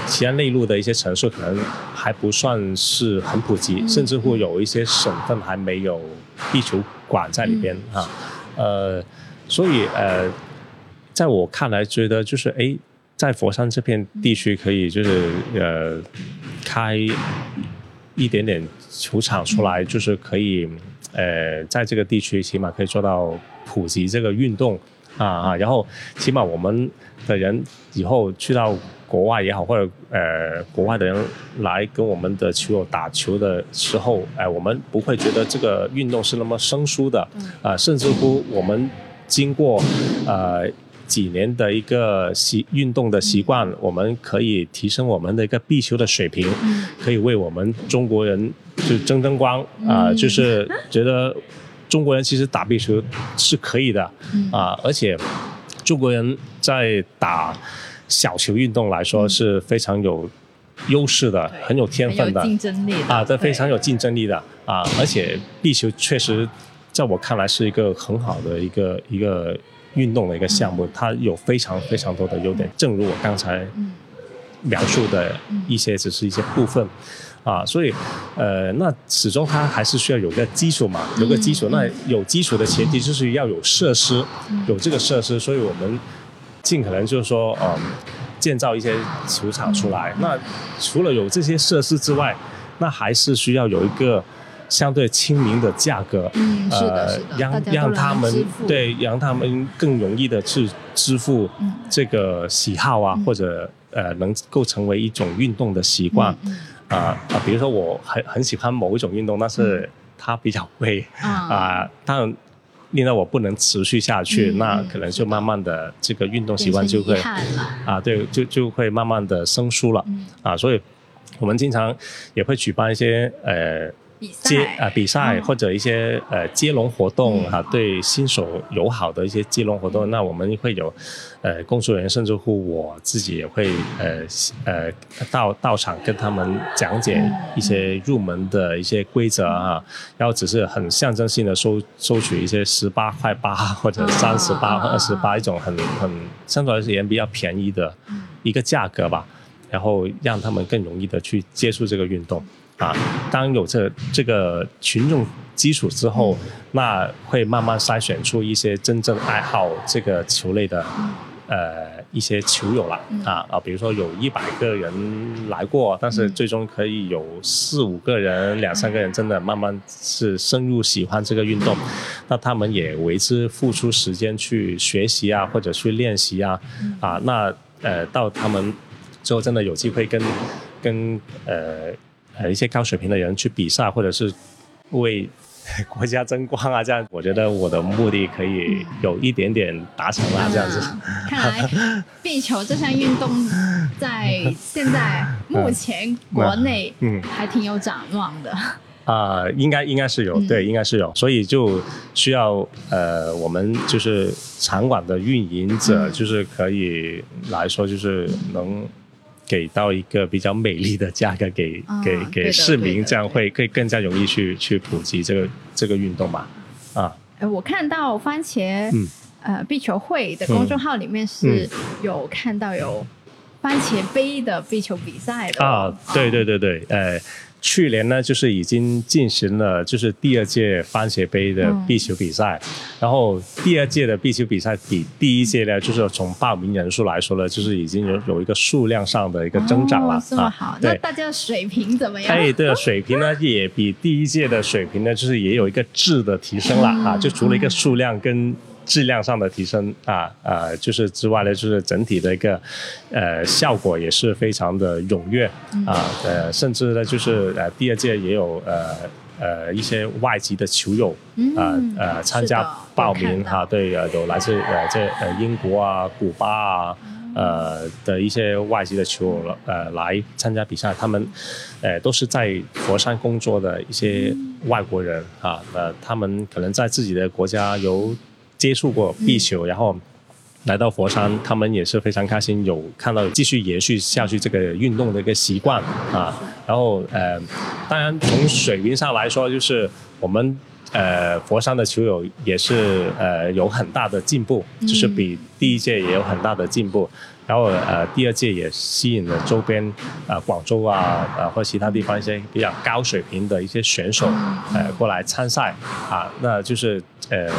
西安内陆的一些城市可能还不算是很普及，甚至乎有一些省份还没有壁球馆在里边啊。呃，所以呃，在我看来，觉得就是哎，在佛山这片地区可以就是 <laughs> 呃开一点点球场出来，就是可以。呃，在这个地区起码可以做到普及这个运动啊啊，然后起码我们的人以后去到国外也好，或者呃国外的人来跟我们的球友打球的时候，哎，我们不会觉得这个运动是那么生疏的啊，甚至乎我们经过呃。几年的一个习运动的习惯，我们可以提升我们的一个壁球的水平，可以为我们中国人就争争光啊！就是觉得中国人其实打壁球是可以的啊，而且中国人在打小球运动来说是非常有优势的，很有天分的，竞争力啊，这非常有竞争力的啊！而且壁球确实在我看来是一个很好的一个一个。运动的一个项目，它有非常非常多的优点，正如我刚才描述的一些，只是一些部分啊，所以呃，那始终它还是需要有个基础嘛，有个基础。那有基础的前提就是要有设施，有这个设施，所以我们尽可能就是说，嗯，建造一些球场出来。那除了有这些设施之外，那还是需要有一个。相对亲民的价格，呃，让让他们对让他们更容易的去支付这个喜好啊，或者呃能够成为一种运动的习惯。啊啊，比如说我很很喜欢某一种运动，但是它比较贵啊，但令到我不能持续下去，那可能就慢慢的这个运动习惯就会啊，对，就就会慢慢的生疏了。啊，所以我们经常也会举办一些呃。接啊比赛或者一些呃接龙活动啊，对新手友好的一些接龙活动，那我们会有呃工作人员，甚至乎我自己也会呃呃到到场跟他们讲解一些入门的一些规则啊，然后只是很象征性的收收取一些十八块八或者三十八二十八一种很很相对而言比较便宜的一个价格吧，然后让他们更容易的去接触这个运动。啊，当有这这个群众基础之后，那会慢慢筛选出一些真正爱好这个球类的，呃，一些球友了啊啊，比如说有一百个人来过，但是最终可以有四五个人、两三个人真的慢慢是深入喜欢这个运动，那他们也为之付出时间去学习啊，或者去练习啊，啊，那呃，到他们之后真的有机会跟跟呃。呃，一些高水平的人去比赛，或者是为 <laughs> 国家争光啊，这样，我觉得我的目的可以有一点点达成了，这样子。看来 <laughs> 壁球这项运动在现在目前国内嗯还挺有展望的。啊，应该应该是有，对，应该是有，所以就需要呃，我们就是场馆的运营者，就是可以来说，就是能。给到一个比较美丽的价格给给给市民，这样会可以更加容易去去普及这个这个运动嘛？啊，哎，我看到番茄呃壁球会的公众号里面是有看到有番茄杯的壁球比赛的啊，对对对对，呃，去年呢，就是已经进行了就是第二届番茄杯的壁球比赛，然后第二届的壁球比赛比第一届呢，就是从报名人数来说呢，就是已经有有一个数量上的一个增长了。这么好，那大家水平怎么样？哎，对，水平呢也比第一届的水平呢，就是也有一个质的提升了啊，就除了一个数量跟。质量上的提升啊，呃，就是之外呢，就是整体的一个呃效果也是非常的踊跃啊，呃，甚至呢，就是呃第二届也有呃呃一些外籍的球友啊呃参加报名哈，对，呃有来自呃这呃英国啊、古巴啊呃的一些外籍的球友呃来参加比赛，他们呃都是在佛山工作的一些外国人啊，呃他们可能在自己的国家有。接触过壁球，然后来到佛山，他们也是非常开心，有看到继续延续下去这个运动的一个习惯啊。然后呃，当然从水平上来说，就是我们呃佛山的球友也是呃有很大的进步，就是比第一届也有很大的进步。然后呃，第二届也吸引了周边呃广州啊呃或其他地方一些比较高水平的一些选手呃过来参赛啊，那就是呃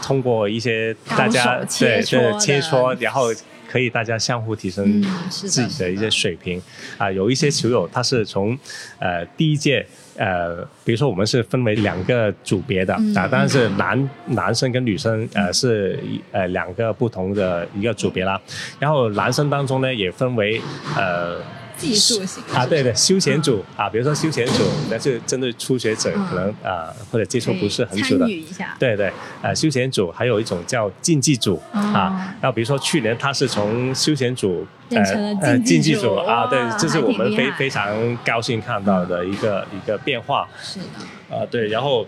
通过一些大家对对切磋，然后。可以，大家相互提升自己的一些水平啊。有一些球友他是从呃第一届呃，比如说我们是分为两个组别的啊，但是男男生跟女生呃是呃两个不同的一个组别啦。然后男生当中呢也分为呃。技术型啊，对对，休闲组啊，比如说休闲组，那是针对初学者，可能啊或者接触不是很久的，对对，呃，休闲组还有一种叫竞技组啊，然后比如说去年他是从休闲组变成了竞技组啊，对，这是我们非非常高兴看到的一个一个变化，是的，啊对，然后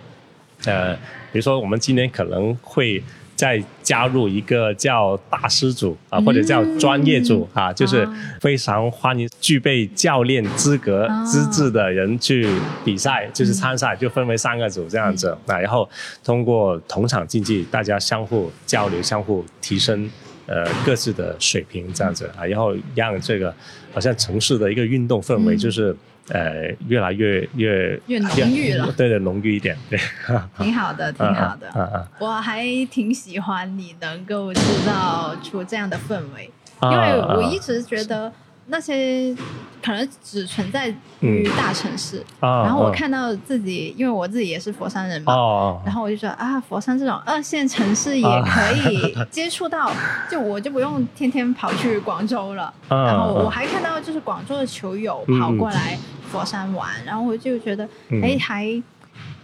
呃，比如说我们今年可能会。再加入一个叫大师组啊，或者叫专业组啊，就是非常欢迎具备教练资格资质的人去比赛，就是参赛，就分为三个组这样子。啊，然后通过同场竞技，大家相互交流，相互提升呃各自的水平这样子。啊，然后让这个好像城市的一个运动氛围就是。呃，越来越越越浓郁了，对的，浓郁一点，对，<laughs> 挺好的，挺好的，嗯嗯，我还挺喜欢你能够制造出这样的氛围，因为我一直觉得。那些可能只存在于大城市，然后我看到自己，因为我自己也是佛山人嘛，然后我就觉得啊，佛山这种二线城市也可以接触到，<laughs> 就我就不用天天跑去广州了。然后我还看到就是广州的球友跑过来佛山玩，然后我就觉得哎，还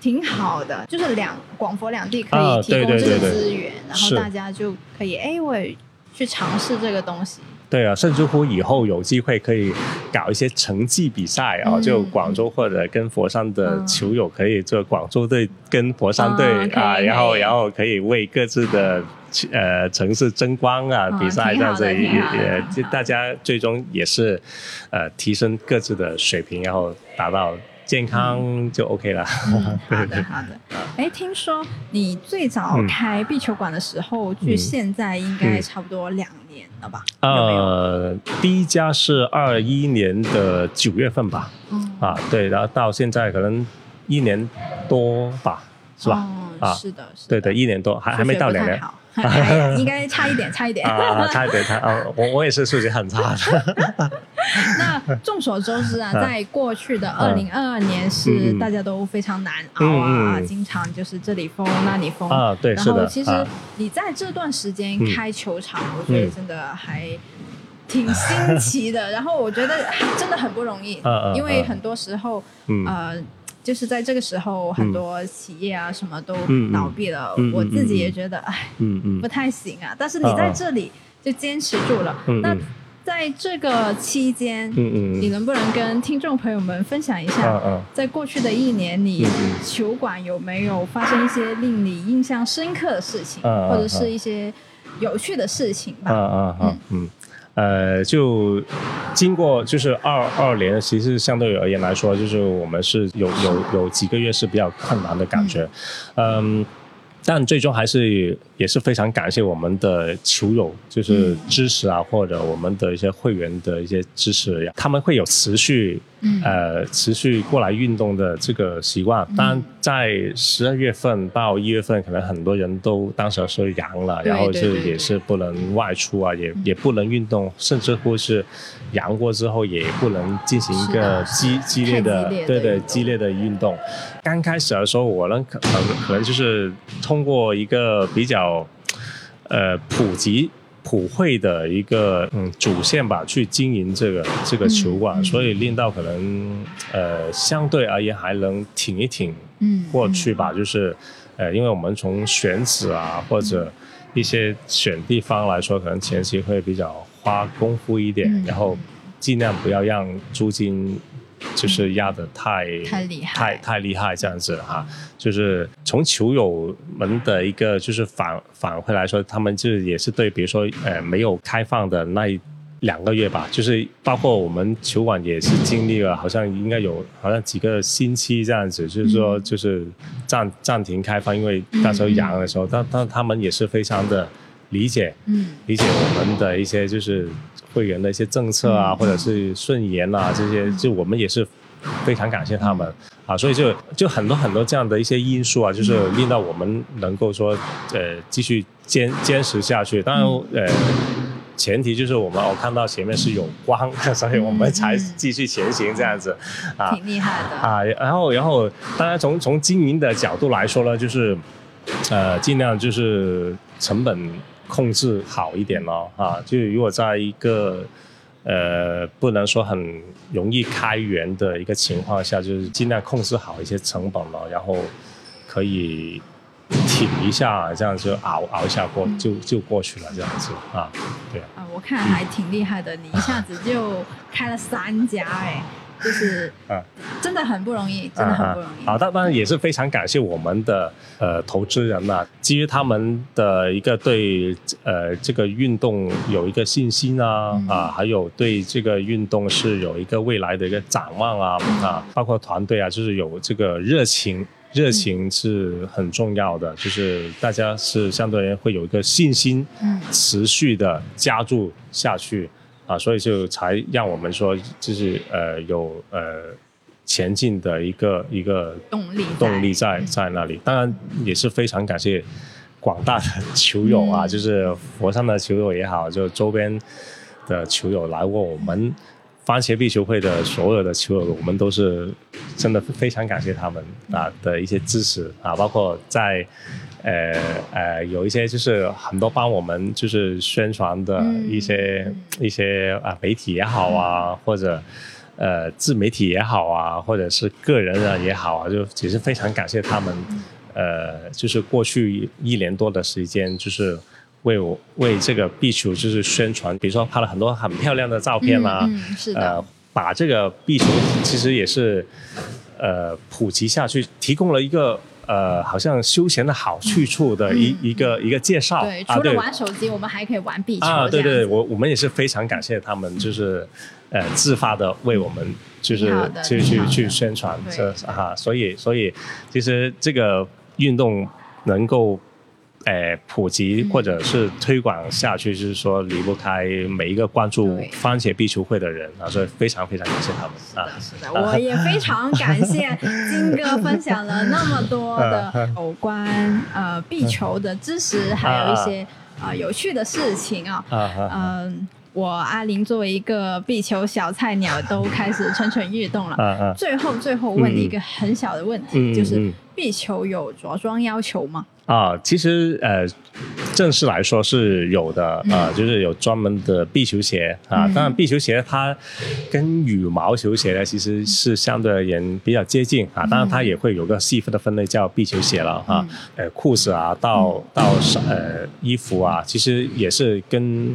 挺好的，就是两广佛两地可以提供这个资源，然后大家就可以哎，我也去尝试这个东西。对啊，甚至乎以后有机会可以搞一些成绩比赛啊，就广州或者跟佛山的球友可以做广州队跟佛山队啊，然后然后可以为各自的呃城市争光啊，比赛这样子也也大家最终也是呃提升各自的水平，然后达到。健康就 OK 了。<laughs> 好的，好的。哎，听说你最早开壁球馆的时候，距现在应该差不多两年了吧？呃，第一家是二一年的九月份吧。嗯。啊，对，然后到现在可能一年多吧，是吧？啊，是的，是的。对对，一年多，还还没到两年。<laughs> 应该差一点，差一点啊，差一点，差啊！我我也是数学很差的。<laughs> 那众所周知啊，在过去的二零二二年是大家都非常难熬啊，经常就是这里封那里封啊，对，然后其实你在这段时间开球场，我觉得真的还挺新奇的。然后我觉得真的很不容易，<laughs> 因为很多时候呃。就是在这个时候，很多企业啊什么都倒闭了。我自己也觉得，哎，不太行啊。但是你在这里就坚持住了。那在这个期间，你能不能跟听众朋友们分享一下，在过去的一年，你球馆有没有发生一些令你印象深刻的事情，或者是一些有趣的事情吧？嗯嗯嗯。呃，就经过就是二二年，其实相对而言来说，就是我们是有有有几个月是比较困难的感觉，嗯，但最终还是也是非常感谢我们的球友，就是支持啊，或者我们的一些会员的一些支持，他们会有持续呃，持续过来运动的这个习惯。当然，在十二月份到一月份，可能很多人都当时是阳了，然后是也是不能外出啊，也也不能运动，甚至乎是阳过之后也不能进行一个激激烈的对对激烈的运动。刚开始的时候，我能可能可能就是通过一个比较呃普及。普惠的一个嗯主线吧，去经营这个这个球馆，所以令到可能呃相对而言还能挺一挺过去吧。就是呃，因为我们从选址啊或者一些选地方来说，可能前期会比较花功夫一点，然后尽量不要让租金。就是压的太太厉害，太太厉害这样子哈，就是从球友们的一个就是反反馈来说，他们就也是对，比如说呃没有开放的那一两个月吧，就是包括我们球馆也是经历了，好像应该有好像几个星期这样子，就是说就是暂暂停开放，因为那时候阳的时候，但但他们也是非常的理解，嗯，理解我们的一些就是。会员的一些政策啊，或者是顺延啊，这些就我们也是非常感谢他们啊，所以就就很多很多这样的一些因素啊，就是令到我们能够说呃继续坚坚持下去。当然呃前提就是我们我看到前面是有光，<laughs> 所以我们才继续前行这样子啊，挺厉害的啊。然后然后当然从从经营的角度来说呢，就是呃尽量就是成本。控制好一点咯，啊，就如果在一个呃不能说很容易开源的一个情况下，就是尽量控制好一些成本咯，然后可以挺一下，这样就熬熬一下过就就过去了，这样子啊，对啊，我看还挺厉害的，你一下子就开了三家哎。就是，啊，真的很不容易，真的很不容易。好，当然也是非常感谢我们的呃投资人呐，基于他们的一个对呃这个运动有一个信心啊啊，还有对这个运动是有一个未来的一个展望啊啊，包括团队啊，就是有这个热情，热情是很重要的，就是大家是相对而言会有一个信心，嗯，持续的加注下去。啊，所以就才让我们说，就是呃有呃前进的一个一个动力动力在在那里。当然也是非常感谢广大的球友啊，就是佛山的球友也好，就周边的球友来过我们番茄壁球会的所有的球友，我们都是真的非常感谢他们啊的一些支持啊，包括在。呃呃，有一些就是很多帮我们就是宣传的一些一些啊媒体也好啊，或者呃自媒体也好啊，或者是个人啊也好啊，就其实非常感谢他们。呃，就是过去一年多的时间，就是为我为这个壁球就是宣传，比如说拍了很多很漂亮的照片啦，是的，把这个壁球其实也是呃普及下去，提供了一个。呃，好像休闲的好去处的一一个一个介绍。对，除了玩手机，我们还可以玩壁球。啊，对对，我我们也是非常感谢他们，就是呃自发的为我们就是去去去宣传这啊，所以所以其实这个运动能够。诶，普及或者是推广下去，就是说离不开每一个关注番茄壁球会的人啊，所以非常非常感谢他们啊！是的，我也非常感谢金哥分享了那么多的 <laughs> 有关呃壁球的知识，还有一些啊有趣的事情啊。嗯，我阿林作为一个壁球小菜鸟，都开始蠢蠢欲动了。最后最后问你一个很小的问题，就是壁球有着装要求吗？啊，其实呃，正式来说是有的啊，就是有专门的壁球鞋啊。当然，壁球鞋它跟羽毛球鞋呢，其实是相对而言比较接近啊。当然，它也会有个细分的分类叫壁球鞋了哈。呃，裤子啊，到到呃衣服啊，其实也是跟。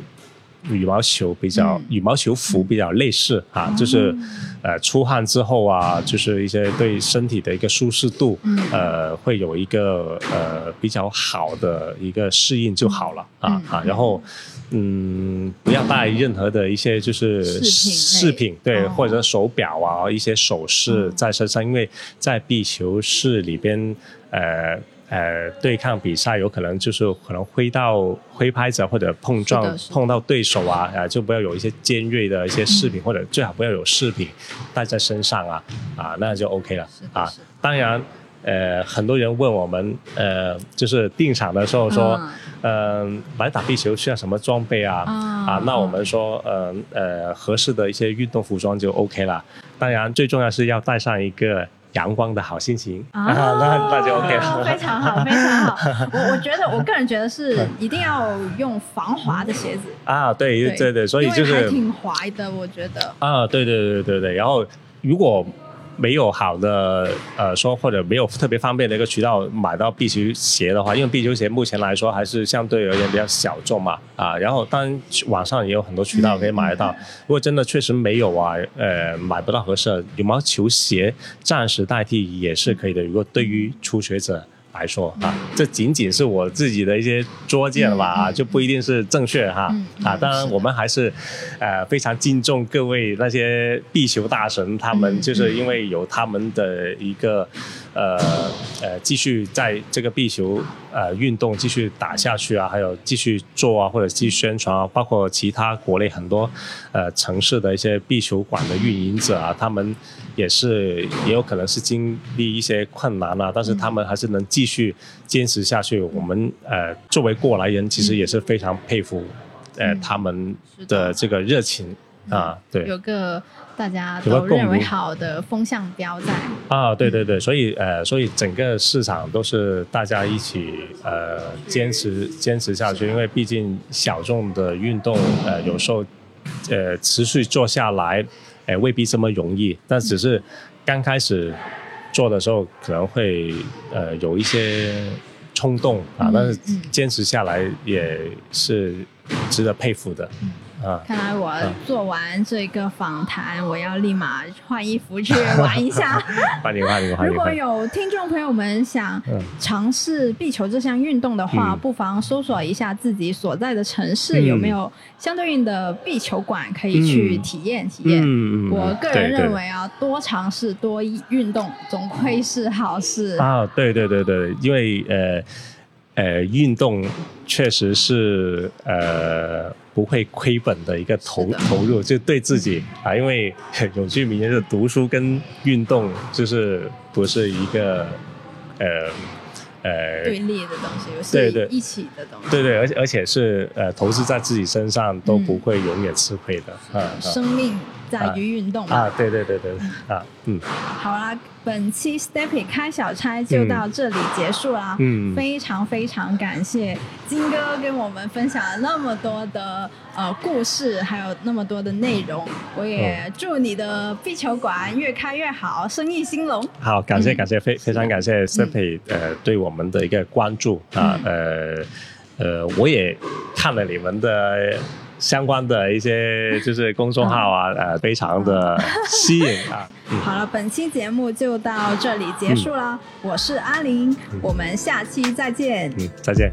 羽毛球比较，羽毛球服比较类似啊，就是，呃，出汗之后啊，就是一些对身体的一个舒适度，呃，会有一个呃比较好的一个适应就好了啊啊，然后，嗯，不要带任何的一些就是饰品，对，或者手表啊，一些首饰在身上，因为在壁球室里边，呃。呃对抗比赛，有可能就是可能挥到挥拍子或者碰撞碰到对手啊，啊就不要有一些尖锐的一些饰品，或者最好不要有饰品带在身上啊，啊那就 OK 了啊。当然。呃，很多人问我们，呃，就是定场的时候说，嗯，来打壁球需要什么装备啊？啊，那我们说，呃呃，合适的一些运动服装就 OK 了。当然，最重要是要带上一个阳光的好心情啊，<laughs> 那那就 OK 了。<laughs> 非常好，非常好。<laughs> 我我觉得，我个人觉得是一定要用防滑的鞋子啊，对对对，所以就是挺滑的，我觉得啊，对对对对对，然后如果。没有好的呃说或者没有特别方便的一个渠道买到壁球鞋的话，因为壁球鞋目前来说还是相对而言比较小众嘛啊，然后当然网上也有很多渠道可以买得到。如果真的确实没有啊，呃买不到合适羽毛球鞋，暂时代替也是可以的。如果对于初学者。来说啊，这仅仅是我自己的一些拙见吧啊，就不一定是正确哈啊。当然，我们还是呃非常敬重各位那些壁球大神，他们就是因为有他们的一个呃呃继续在这个壁球呃运动继续打下去啊，还有继续做啊或者继续宣传啊，包括其他国内很多呃城市的一些壁球馆的运营者啊，他们也是也有可能是经历一些困难啊，但是他们还是能继继续坚持下去，我们呃作为过来人，其实也是非常佩服，呃他们的这个热情啊，对，有个大家都认为好的风向标在。啊，对对对，所以呃所以整个市场都是大家一起呃坚持坚持下去，因为毕竟小众的运动呃有时候呃持续做下来，呃未必这么容易，但只是刚开始。做的时候可能会呃有一些冲动啊，但是坚持下来也是值得佩服的。看来我做完这个访谈，我要立马换衣服去玩一下。<laughs> 如果有听众朋友们想尝试壁球这项运动的话，不妨搜索一下自己所在的城市有没有相对应的壁球馆可以去体验体验。我个人认为啊，多尝试多运动总归是好事啊！对对对对，因为呃。呃，运动确实是呃不会亏本的一个投投入，就对自己啊，因为有句名言是读书跟运动就是不是一个呃呃对立的东西，对对。一起的东西，对对，而且而且是呃投资在自己身上都不会永远吃亏的啊，生命。在于运动啊，对对对对啊，嗯，好啦，本期 Steppy 开小差就到这里结束啦，嗯，非常非常感谢金哥跟我们分享了那么多的呃故事，还有那么多的内容，我也祝你的壁球馆越开越好，生意兴隆。好，感谢感谢，非非常感谢 Steppy 呃对我们的一个关注啊，呃呃，我也看了你们的。相关的一些就是公众号啊，呃，非常的吸引啊。好了，本期节目就到这里结束了。我是阿玲，我们下期再见。嗯，再见。